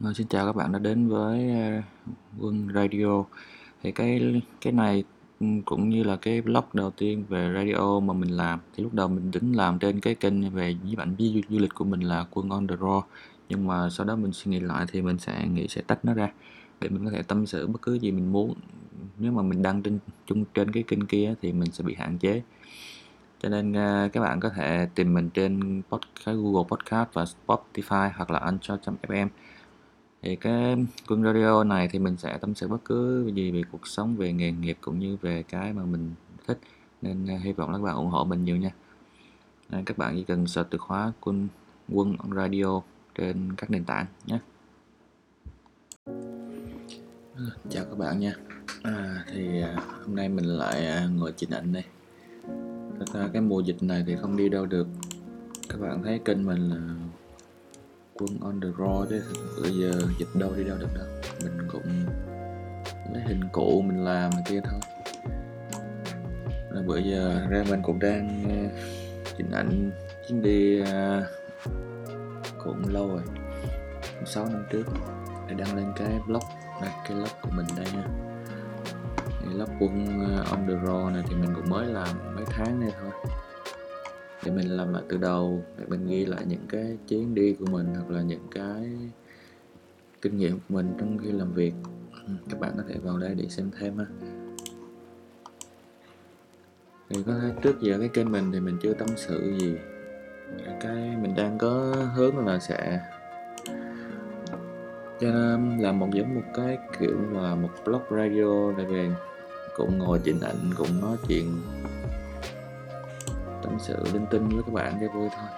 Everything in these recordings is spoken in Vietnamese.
Vâng, xin chào các bạn đã đến với ờ, Quân Radio. Thì cái cái này ừ, cũng như là cái blog đầu tiên về radio mà mình làm. Thì lúc đầu mình tính làm trên cái kênh về nhiếp bạn du, du lịch của mình là Quân on the road Nhưng mà sau đó mình suy nghĩ lại thì mình sẽ nghĩ sẽ tách nó ra để mình có thể tâm sự bất cứ gì mình muốn. Nếu mà mình đăng trên chung trên cái kênh kia thì mình sẽ bị hạn chế. Cho nên uh, các bạn có thể tìm mình trên podcast, Google Podcast và Spotify hoặc là Anchor.fm thì cái quân radio này thì mình sẽ tâm sự bất cứ gì về cuộc sống về nghề nghiệp cũng như về cái mà mình thích. Nên à, hy vọng là các bạn ủng hộ mình nhiều nha. À, các bạn chỉ cần search từ khóa quân quân radio trên các nền tảng nhé. Chào các bạn nha. À, thì à, hôm nay mình lại à, ngồi chỉnh ảnh đây. Thật ra cái mùa dịch này thì không đi đâu được. Các bạn thấy kênh mình là quân on the raw chứ bây giờ dịch đâu đi đâu được đâu. Mình cũng lấy hình cũ mình làm này kia thôi. Rồi bữa giờ ra mình cũng đang ờ, chỉnh ảnh chuyến đi ờ, cũng lâu rồi. 6 năm trước để đăng lên cái blog, đây, cái blog của mình đây nha. Cái blog quân ờ, on the road này thì mình cũng mới làm mấy tháng nay thôi để mình làm lại từ đầu, để mình ghi lại những cái chuyến đi của mình hoặc là những cái kinh nghiệm của mình trong khi làm việc. Ừ, các bạn có thể vào đây để xem thêm ha. Thì có thể trước giờ cái kênh mình thì mình chưa tâm sự gì. Cái mình đang có hướng là sẽ cho nên làm một giống một cái kiểu là một blog radio này về cũng ngồi chỉnh ảnh, cũng nói chuyện tâm sự linh tinh với các bạn cho vui thôi.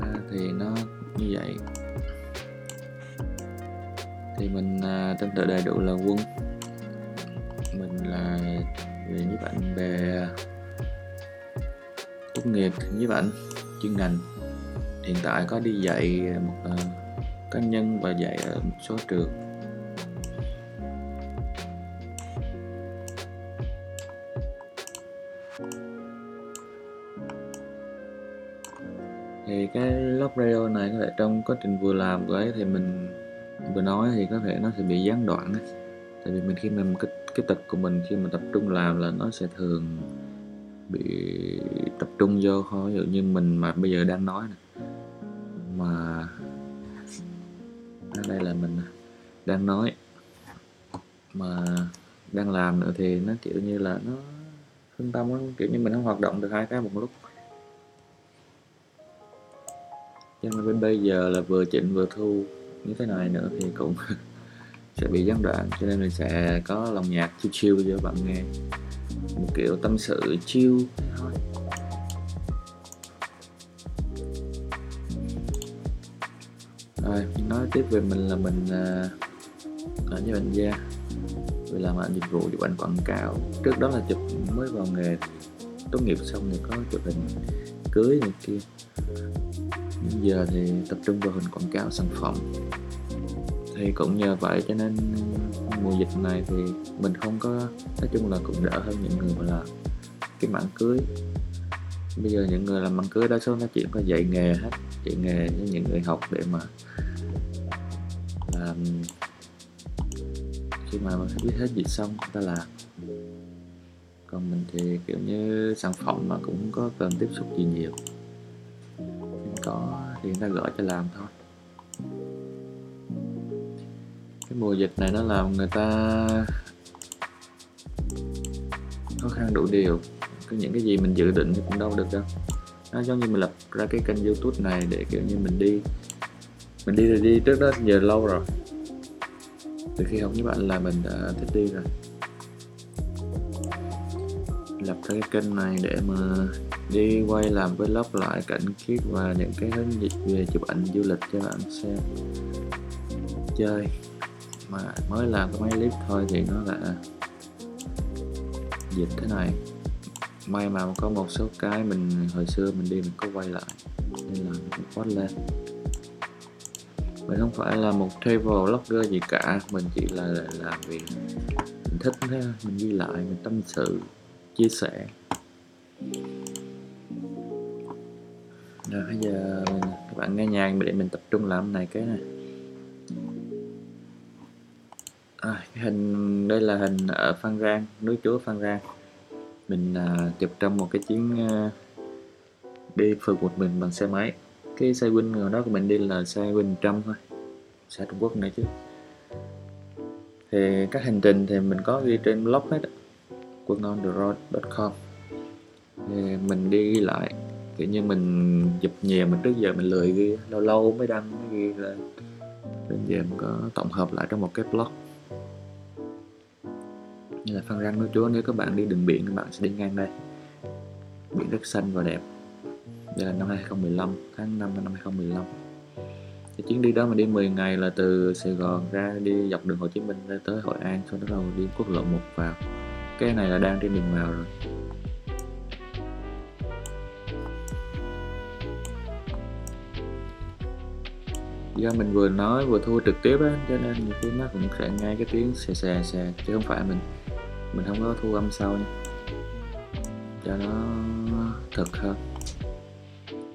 À, thì nó như vậy. Thì mình à, tên tự đầy đủ là quân. Mình là về với bạn về tốt nghiệp với bạn chuyên ngành. Hiện tại có đi dạy một uh, cá nhân và dạy ở một số trường. Quá trình vừa làm ấy thì mình vừa nói thì có thể nó sẽ bị gián đoạn ấy. tại vì mình khi mà cái cái tật của mình khi mà tập trung làm là nó sẽ thường bị tập trung vô khó ví dụ như mình mà bây giờ đang nói này, mà ở đây là mình đang nói mà đang làm nữa thì nó kiểu như là nó phân tâm kiểu như mình không hoạt động được hai cái một lúc. Cho nên bên bây giờ là vừa chỉnh vừa thu, như thế này nữa thì cũng sẽ bị gián đoạn. Cho nên mình sẽ có lòng nhạc chill chill cho bạn nghe. Một kiểu tâm sự chill. Thôi rồi, nói tiếp về mình là mình à, ở với bệnh gia. Vì làm ảnh dịch vụ, chụp ảnh quảng cáo. Trước đó là chụp mới vào nghề, tốt nghiệp xong thì có chụp hình cưới này kia giờ thì tập trung vào hình quảng cáo sản phẩm. Thì cũng nhờ vậy cho nên uh, mùa dịch này thì mình không có, nói chung là cũng đỡ hơn những người mà là, cái mảng cưới. Bây giờ những người làm mảng cưới đa số nó chỉ có dạy nghề hết, dạy nghề với những người học để mà làm. Khi mà mình biết hết dịch xong, người ta làm. Còn mình thì, kiểu như, sản phẩm mà cũng có cần tiếp xúc gì nhiều có thì người ta gửi cho làm thôi. Cái mùa dịch này nó làm người ta khó khăn đủ điều. Có những cái gì mình dự định thì cũng đâu được đâu. Nó giống như mình lập ra cái kênh youtube này để kiểu như mình đi mình đi thì đi trước đó, giờ lâu rồi. Từ khi học với bạn là mình đã thích đi rồi. Lập ra cái kênh này để mà đi quay làm vlog lại cảnh kiếp và những cái hướng dịch về chụp ảnh du lịch cho bạn xem. Chơi. Mà mới làm cái máy clip thôi thì nó đã dịch thế này. May mà có một số cái mình hồi xưa mình đi mình có quay lại, nên là mình post lên. Mình không phải là một travel blogger gì cả, mình chỉ là làm vì mình thích thế mình ghi lại, mình tâm sự, chia sẻ. Rồi bây giờ các bạn nghe nhạc để mình tập trung làm này cái này. À, cái hình đây là hình ở Phan Rang núi Chúa Phan Rang. Mình à, chụp trong một cái chuyến à, đi phượt một mình bằng xe máy. Cái xe win hồi đó của mình đi là xe win trăm thôi xe Trung Quốc này chứ. Thì các hành trình thì mình có ghi trên blog hết quân on the road.com thì mình đi ghi lại kiểu như mình dịp nhiều mà trước giờ mình lười ghi lâu lâu mới đăng mới ghi lên bây giờ mình có tổng hợp lại trong một cái blog. Như là Phan Rang nói Chúa nếu các bạn đi đường biển, các bạn sẽ đi ngang đây. Biển rất xanh và đẹp. Đây là năm 2015 tháng 5 năm 2015 cái chuyến đi đó mình đi 10 ngày là từ Sài Gòn ra đi dọc đường Hồ Chí Minh ra tới Hội An, sau đó là đi quốc lộ 1 vào. Cái này là đang trên đường vào rồi. Do mình vừa nói vừa thu trực tiếp á, cho nên nhiều khi nó cũng sẽ nghe cái tiếng xè xè xè, chứ không phải mình mình không có thu âm sau nha. Cho nó thật hơn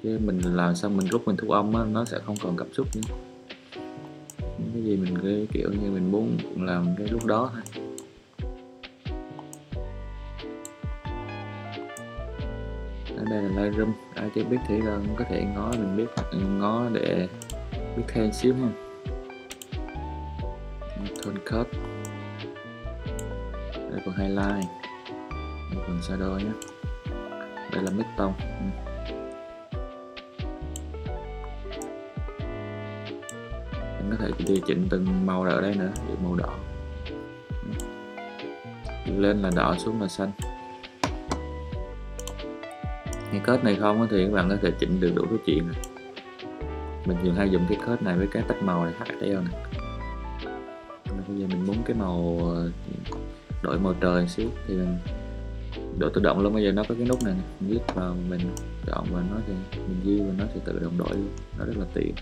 chứ mình làm xong mình rút mình thu âm á, nó sẽ không còn cảm xúc nữa. Cái gì mình cái kiểu như mình muốn làm cái lúc đó thôi. Ở đây là Lightroom ai chưa biết thì là có thể ngó, mình biết ngó để bước thêm xíu ha. Tone cut. Đây còn highlight. Đây còn shadow nhé. Đây là mid tông mình có thể điều chỉnh từng màu ở đây nữa ví màu đỏ. Lên là đỏ xuống là xanh. Cái kết này không thì các bạn có thể chỉnh được đủ thứ chuyện rồi mình thường hay dùng cái code này với cái tách màu này HDL này. Bây giờ mình muốn cái màu ờ, đổi màu trời xíu thì mình đổi tự động luôn. Bây giờ nó có cái nút này, này. mình click vào mình chọn và nó thì mình view và nó sẽ tự động đổi luôn. Nó rất là tiện.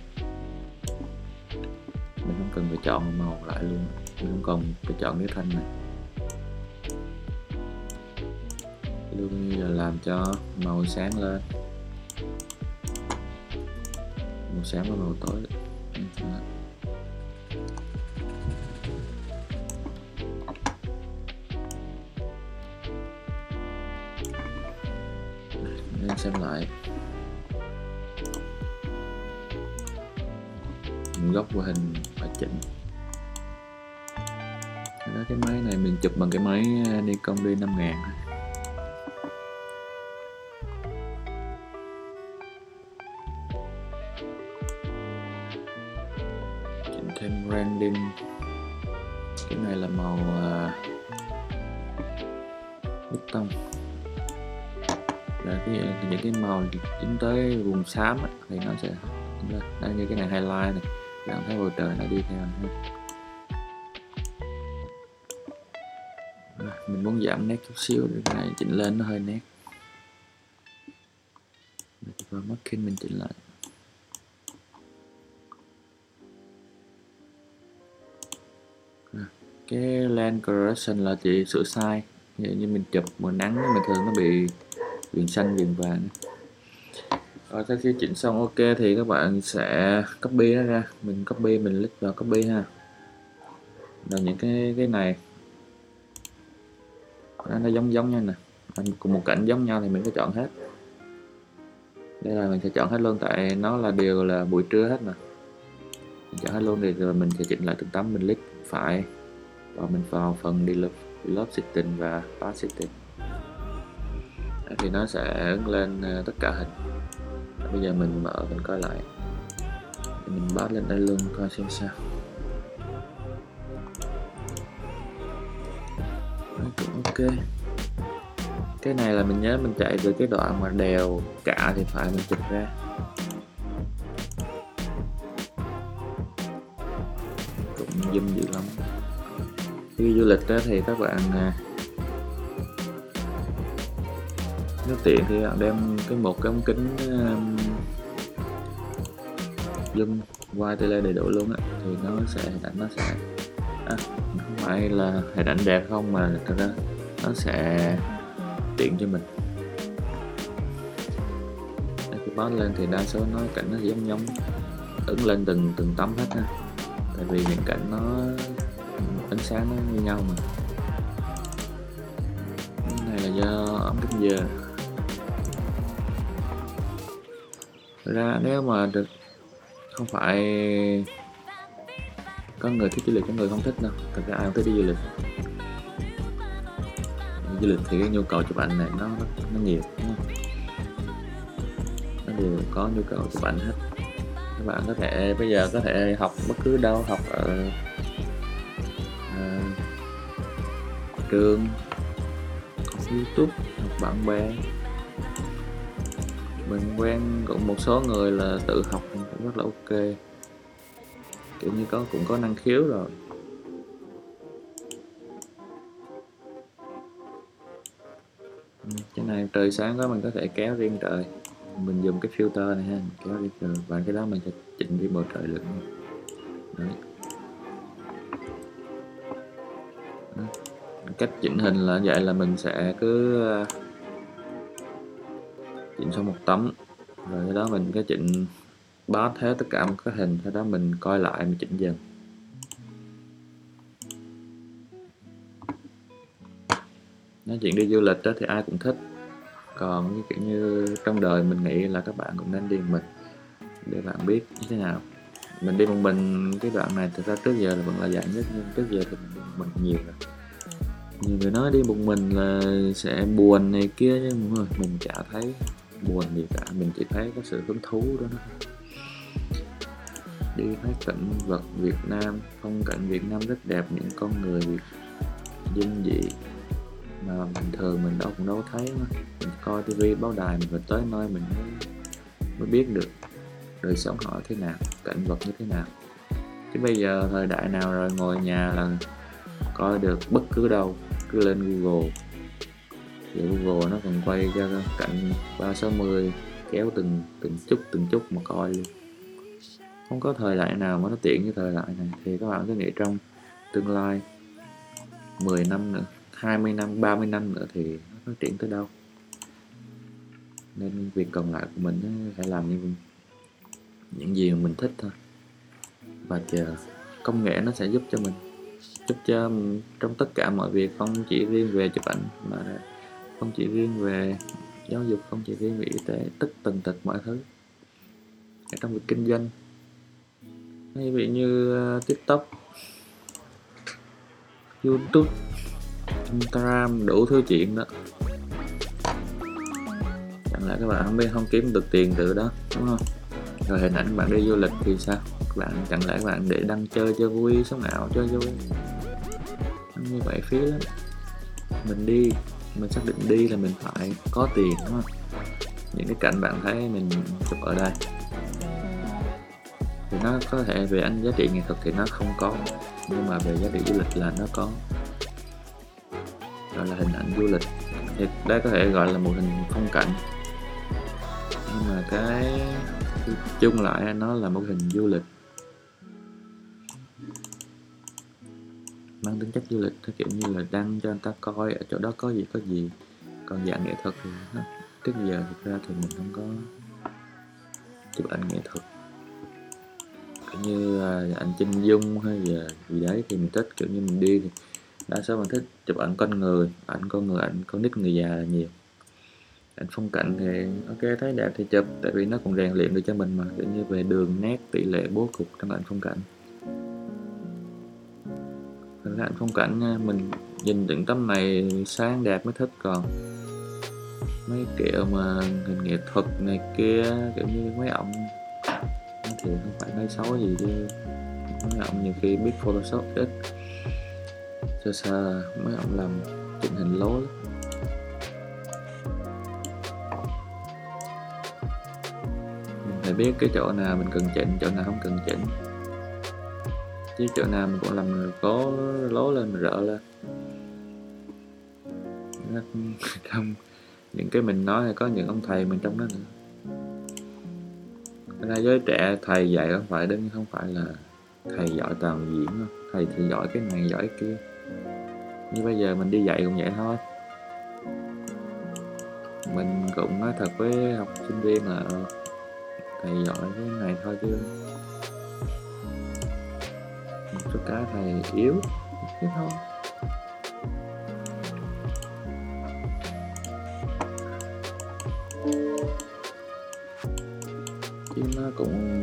Mình không cần phải chọn màu lại luôn. Mình không cần phải chọn cái thanh này. Luôn như là làm cho màu sáng lên màu sáng và màu tối. Nên xem lại. Góc của hình phải chỉnh. Đó, cái máy này mình chụp bằng cái máy Nikon D5000 thôi. Thêm branding cái này là màu uh, tông. Là cái những cái màu dính tới vùng xám ấy, thì nó sẽ đây như cái này highlight này bạn thấy bầu trời nó đi theo này. mình muốn giảm nét chút xíu để cái này chỉnh lên nó hơi nét. Và marking mình chỉnh lại. Cái land correction là chỉ sửa sai. Như, như mình chụp mùa nắng mình thường nó bị viền xanh viền vàng. Rồi sau khi chỉnh xong ok thì các bạn sẽ copy nó ra. Mình copy mình click vào copy ha. Là những cái cái này. Nó, nó giống giống nhau nè. Cùng một cảnh giống nhau thì mình sẽ chọn hết. Đây là mình sẽ chọn hết luôn tại nó là đều là buổi trưa hết mà. Mình chọn hết luôn thì rồi mình sẽ chỉnh lại từng tấm mình click phải và mình vào phần develop, develop setting và path setting. Ờ, thì nó sẽ lên ờ, tất cả hình. Bây giờ mình mở mình coi lại. Mình bắt lên đây luôn coi xem sao. Cũng ok. Cái này là mình nhớ mình chạy từ cái đoạn mà đèo cả thì phải mình chụp ra. Cũng zoom dữ lắm khi du lịch đó thì các bạn à, nếu tiện thì bạn đem cái một cái ống kính um, zoom wide tele đầy đủ luôn á thì nó sẽ hình ảnh nó sẽ à, không phải là hình ảnh đẹp không mà thật ra nó sẽ tiện cho mình. Khi cái post lên thì đa số nó cảnh nó giống giống ứng lên từng từng tấm hết ha. Tại vì những cảnh nó ánh sáng nó như nhau mà. Cái này là do ống kính giờ Thật ra nếu mà được, không phải có người thích du lịch, có người không thích đâu. Thật ra ai cũng thích đi du lịch. Du lịch thì cái nhu cầu chụp ảnh này nó nó nhiều, đúng không? nó đều có nhu cầu chụp ảnh hết. Các bạn có thể, bây giờ có thể học bất cứ đâu, học ở trường học youtube học bạn bè. Mình quen cũng một số người là tự học cũng rất là ok. Kiểu như có, cũng có năng khiếu rồi. Ừ, cái này trời sáng đó mình có thể kéo riêng trời. Mình dùng cái filter này ha kéo riêng trời. Và cái đó mình sẽ chỉnh riêng bầu trời được Đấy cách chỉnh hình là vậy là mình sẽ cứ ờ, chỉnh xong một tấm. Rồi cái đó mình cái chỉnh bát hết tất cả các hình, sau đó mình coi lại, mình chỉnh dần. Nói chuyện đi du lịch đó thì ai cũng thích. Còn cái kiểu như trong đời mình nghĩ là các bạn cũng nên đi một mình để bạn biết như thế nào. Mình đi một mình cái đoạn này thực ra trước giờ là vẫn là dạng nhất, nhưng trước giờ thì mình đi một mình nhiều rồi nhiều người nói đi, một mình là sẽ buồn này kia nhưng mà mình chả thấy buồn gì cả, mình chỉ thấy có sự hứng thú đó. Đi thấy cảnh vật Việt Nam, phong cảnh Việt Nam rất đẹp, những con người Việt dân dị mà bình thường mình đâu cũng đâu thấy mà. Mình coi tivi báo đài mình phải tới nơi mình mới mới biết được đời sống họ thế nào, cảnh vật như thế nào. Chứ bây giờ thời đại nào rồi, ngồi nhà là coi được bất cứ đâu cứ lên Google. Thì Google nó còn quay ra cạnh 360 kéo từng từng chút từng chút mà coi luôn. Không có thời đại nào mà nó tiện như thời đại này. Thì các bạn cứ nghĩ trong tương lai 10 năm nữa 20 năm 30 năm nữa thì nó phát triển tới đâu. Nên việc còn lại của mình phải làm như những gì mà mình thích thôi. Và chờ, công nghệ nó sẽ giúp cho mình giúp cho trong tất cả mọi việc không chỉ riêng về chụp ảnh mà không chỉ riêng về giáo dục không chỉ riêng về y tế tất tần tật mọi thứ. Trong việc kinh doanh. Hay ví như uh, tiktok youtube instagram đủ thứ chuyện đó. Chẳng lẽ các bạn không biết không kiếm được tiền từ đó đúng không? Rồi hình ảnh bạn đi du lịch thì sao? Các bạn chẳng lẽ các bạn để đăng chơi cho vui sống ảo cho vui? Như vậy phí lắm. Mình đi, mình xác định đi là mình phải có tiền, đúng không? Những cái cảnh bạn thấy mình chụp ở đây. Thì nó có thể về anh giá trị nghệ thuật thì nó không có, nhưng mà về giá trị du lịch là nó có. Gọi là hình ảnh du lịch. Thì đây có thể gọi là một hình phong cảnh. Nhưng mà cái chung lại nó là một hình du lịch. Mang tính chất du lịch, theo kiểu như là đăng cho người ta coi, ở chỗ đó có gì có gì. Còn dạng nghệ thuật thì nó trước giờ thực ra thì mình không có chụp ảnh nghệ thuật. Kiểu như là ảnh chân dung hay là gì đấy thì mình thích, kiểu như mình đi thì đa số mình thích chụp ảnh con người, ảnh con người, ảnh con nít người già là nhiều. Ảnh phong cảnh thì ok, thấy đẹp thì chụp, tại vì nó còn rèn luyện được cho mình mà. Kiểu như về đường nét, tỷ lệ bố cục trong ảnh phong cảnh hạn phong cảnh nha, mình nhìn những tấm này sáng đẹp mới thích còn. Mấy kiểu mà hình nghệ thuật này kia kiểu như mấy ông thì không phải nói xấu gì chứ. Mấy ông nhiều khi biết photoshop ít. Sơ sơ mấy ông làm chỉnh hình lố mình phải biết cái chỗ nào mình cần chỉnh chỗ nào không cần chỉnh chứ chỗ nào mình cũng làm có lố lên mình rỡ lên. Không những cái mình nói là có những ông thầy mình trong đó nữa. Ra giới trẻ thầy dạy không phải đến, không phải là thầy giỏi toàn diễn đâu. Thầy thì giỏi cái này, giỏi cái kia. Như bây giờ mình đi dạy cũng vậy thôi. Mình cũng nói thật với học sinh viên là thầy giỏi cái này thôi chứ một số cái yếu. Thế thôi. Chứ nó cũng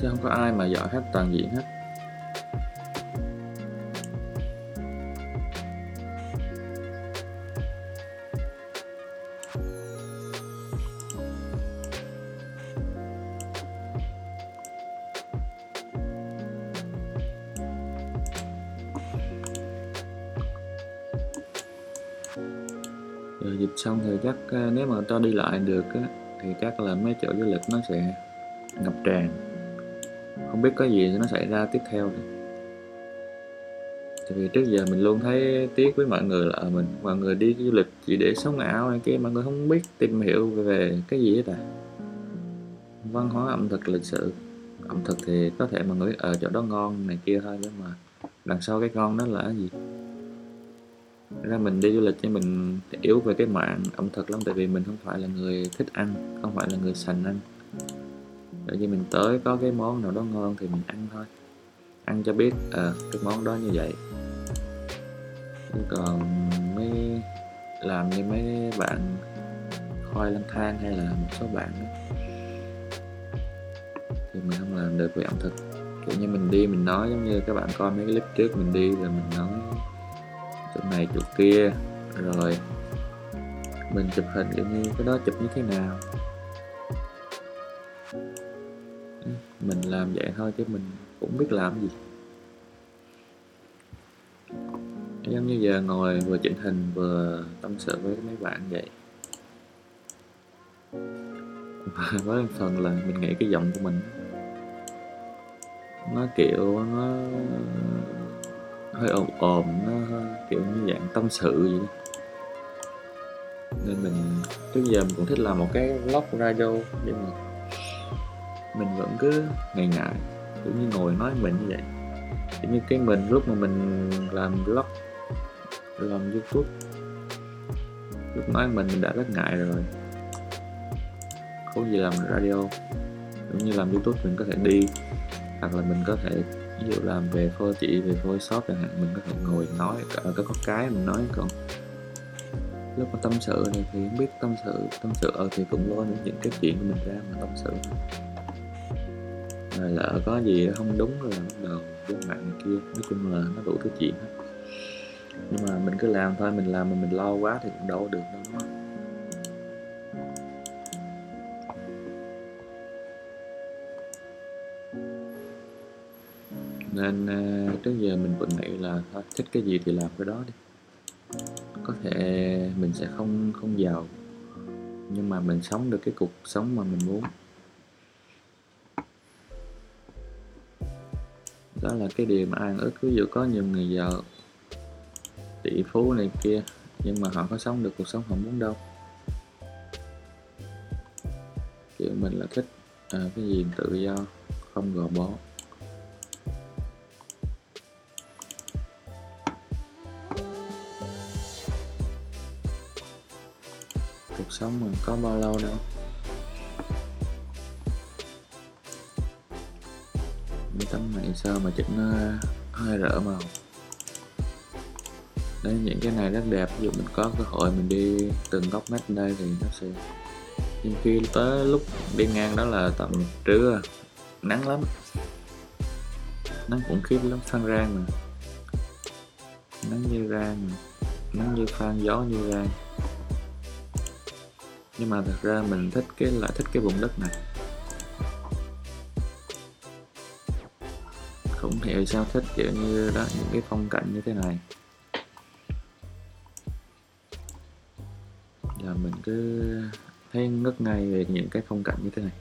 chứ không có ai mà giỏi hết toàn diện hết. Dịch xong thì chắc ờ, nếu mà ta đi lại được á, thì chắc là mấy chỗ du lịch nó sẽ ngập tràn. Không biết có gì nó xảy ra tiếp theo. Tại vì trước giờ mình luôn thấy tiếc với mọi người là ờ, mình mọi người đi du lịch chỉ để sống ảo này kia mọi người không biết tìm hiểu về cái gì hết à. Văn hóa ẩm thực lịch sử ẩm thực thì có thể mọi người ở ờ, chỗ đó ngon này kia thôi nhưng mà đằng sau cái ngon đó là cái gì? Ra mình đi du lịch thì mình yếu về cái mạng ẩm thực lắm tại vì mình không phải là người thích ăn không phải là người sành ăn. Tại vì mình tới có cái món nào đó ngon thì mình ăn thôi. Ăn cho biết à, cái món đó như vậy. Còn mấy làm như mấy bạn khoai lang thang hay là một số bạn đó thì mình không làm được về ẩm thực. Kiểu như mình đi mình nói giống như các bạn coi mấy cái clip trước mình đi rồi mình nói chỗ này chỗ kia. Rồi, mình chụp hình kiểu như cái đó chụp như thế nào? Ừ, mình làm vậy thôi chứ mình cũng biết làm gì. Giống như giờ ngồi vừa chỉnh hình vừa tâm sự với mấy bạn vậy. Và với phần là mình nghĩ cái giọng của mình nó kiểu nó hơi ồn ồn nó hơi kiểu như dạng tâm sự vậy đó. nên mình, trước giờ mình cũng thích làm một cái vlog radio, nhưng mà mình vẫn cứ ngày ngại cũng như ngồi nói mình như vậy. Kiểu như cái mình, lúc mà mình làm vlog, làm youtube, lúc nói mình mình đã rất ngại rồi. Không gì làm radio. Cũng như làm youtube mình có thể đi, hoặc là mình có thể ví dụ làm về phô chị về phô shop chẳng hạn mình có thể ngồi nói ở có, có cái mình nói còn lúc mà tâm sự này thì không biết tâm sự tâm sự ở thì cũng lôi những cái chuyện của mình ra mà tâm sự. Rồi lỡ có gì không đúng rồi bắt đầu với bạn này kia nói chung là nó đủ thứ chuyện hết. Nhưng mà mình cứ làm thôi mình làm mà mình lo quá thì cũng đâu được đâu nên ờ, trước giờ mình vẫn nghĩ là thôi thích cái gì thì làm cái đó đi. Có thể mình sẽ không không giàu nhưng mà mình sống được cái cuộc sống mà mình muốn. Đó là cái điều mà ai ước. Ví dụ có nhiều người giàu tỷ phú này kia nhưng mà họ có sống được cuộc sống họ muốn đâu. Kiểu mình là thích à, cái gì tự do không gò bó. Sống mình có bao lâu đâu cái tấm này sao mà chỉnh nó hơi rỡ màu đấy, những cái này rất đẹp. Ví dụ mình có cơ hội mình đi từng góc ngách đây thì nó sẽ nhưng khi tới lúc đi ngang đó là tầm trưa, nắng lắm. Nắng khủng khiếp lắm phan rang mà. Nắng như rang mà. nắng như phan gió như rang nhưng mà thật ra mình thích cái lại thích cái vùng đất này. Không hiểu sao thích kiểu như đó, những cái phong cảnh như thế này. Là mình cứ thấy ngất ngay về những cái phong cảnh như thế này.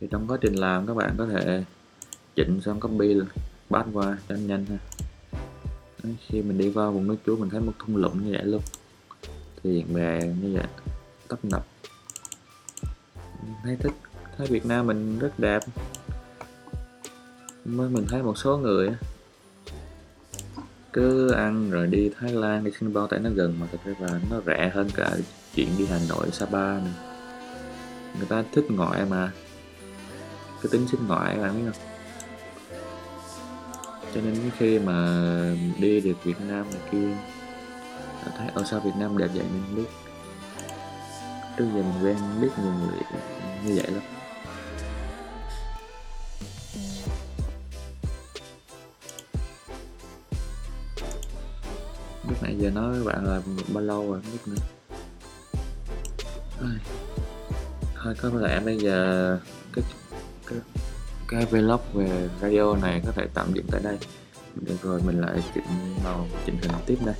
Thì trong quá trình làm các bạn có thể chỉnh xong copy bắt qua cho nhanh ha khi mình đi qua vùng nước chúa mình thấy một thung lũng như vậy luôn. Thuyền bè như vậy, tấp nập. Thấy thích, thấy Việt Nam mình rất đẹp. Mới mình thấy một số người cứ ăn rồi đi Thái Lan, đi Singapore, tại nó gần mà thật ra và nó rẻ hơn cả chuyện đi Hà Nội, Sapa này người ta thích ngoại mà. Cái tính sinh ngoại bạn biết không? Cho nên khi mà đi được Việt Nam này kia thấy ở sao Việt Nam đẹp vậy mình biết. Trước giờ mình quen, biết nhiều người như vậy lắm. Lúc nãy giờ nói với bạn là bao lâu rồi không biết nữa. Thôi có lẽ bây giờ cái cái cái vlog về radio này có thể tạm dừng tại đây. Được rồi mình lại chỉnh vào chỉnh hình tiếp đây.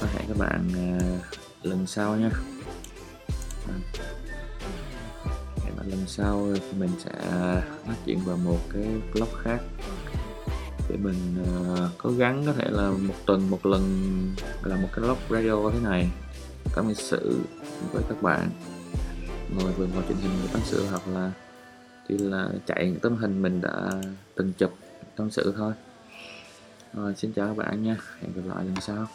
Có hẹn các bạn uh, lần sau nha. À. Hẹn bạn lần sau thì mình sẽ nói chuyện vào một cái vlog khác. Để mình uh, cố gắng có thể là một tuần một lần làm một cái vlog radio thế này. Cảm ơn sự với các bạn. Ngồi vừa ngồi truyền hình để tâm sự hoặc là chỉ là chạy những tấm hình mình đã từng chụp tâm sự thôi. Rồi, xin chào các bạn nha. Hẹn gặp lại lần sau.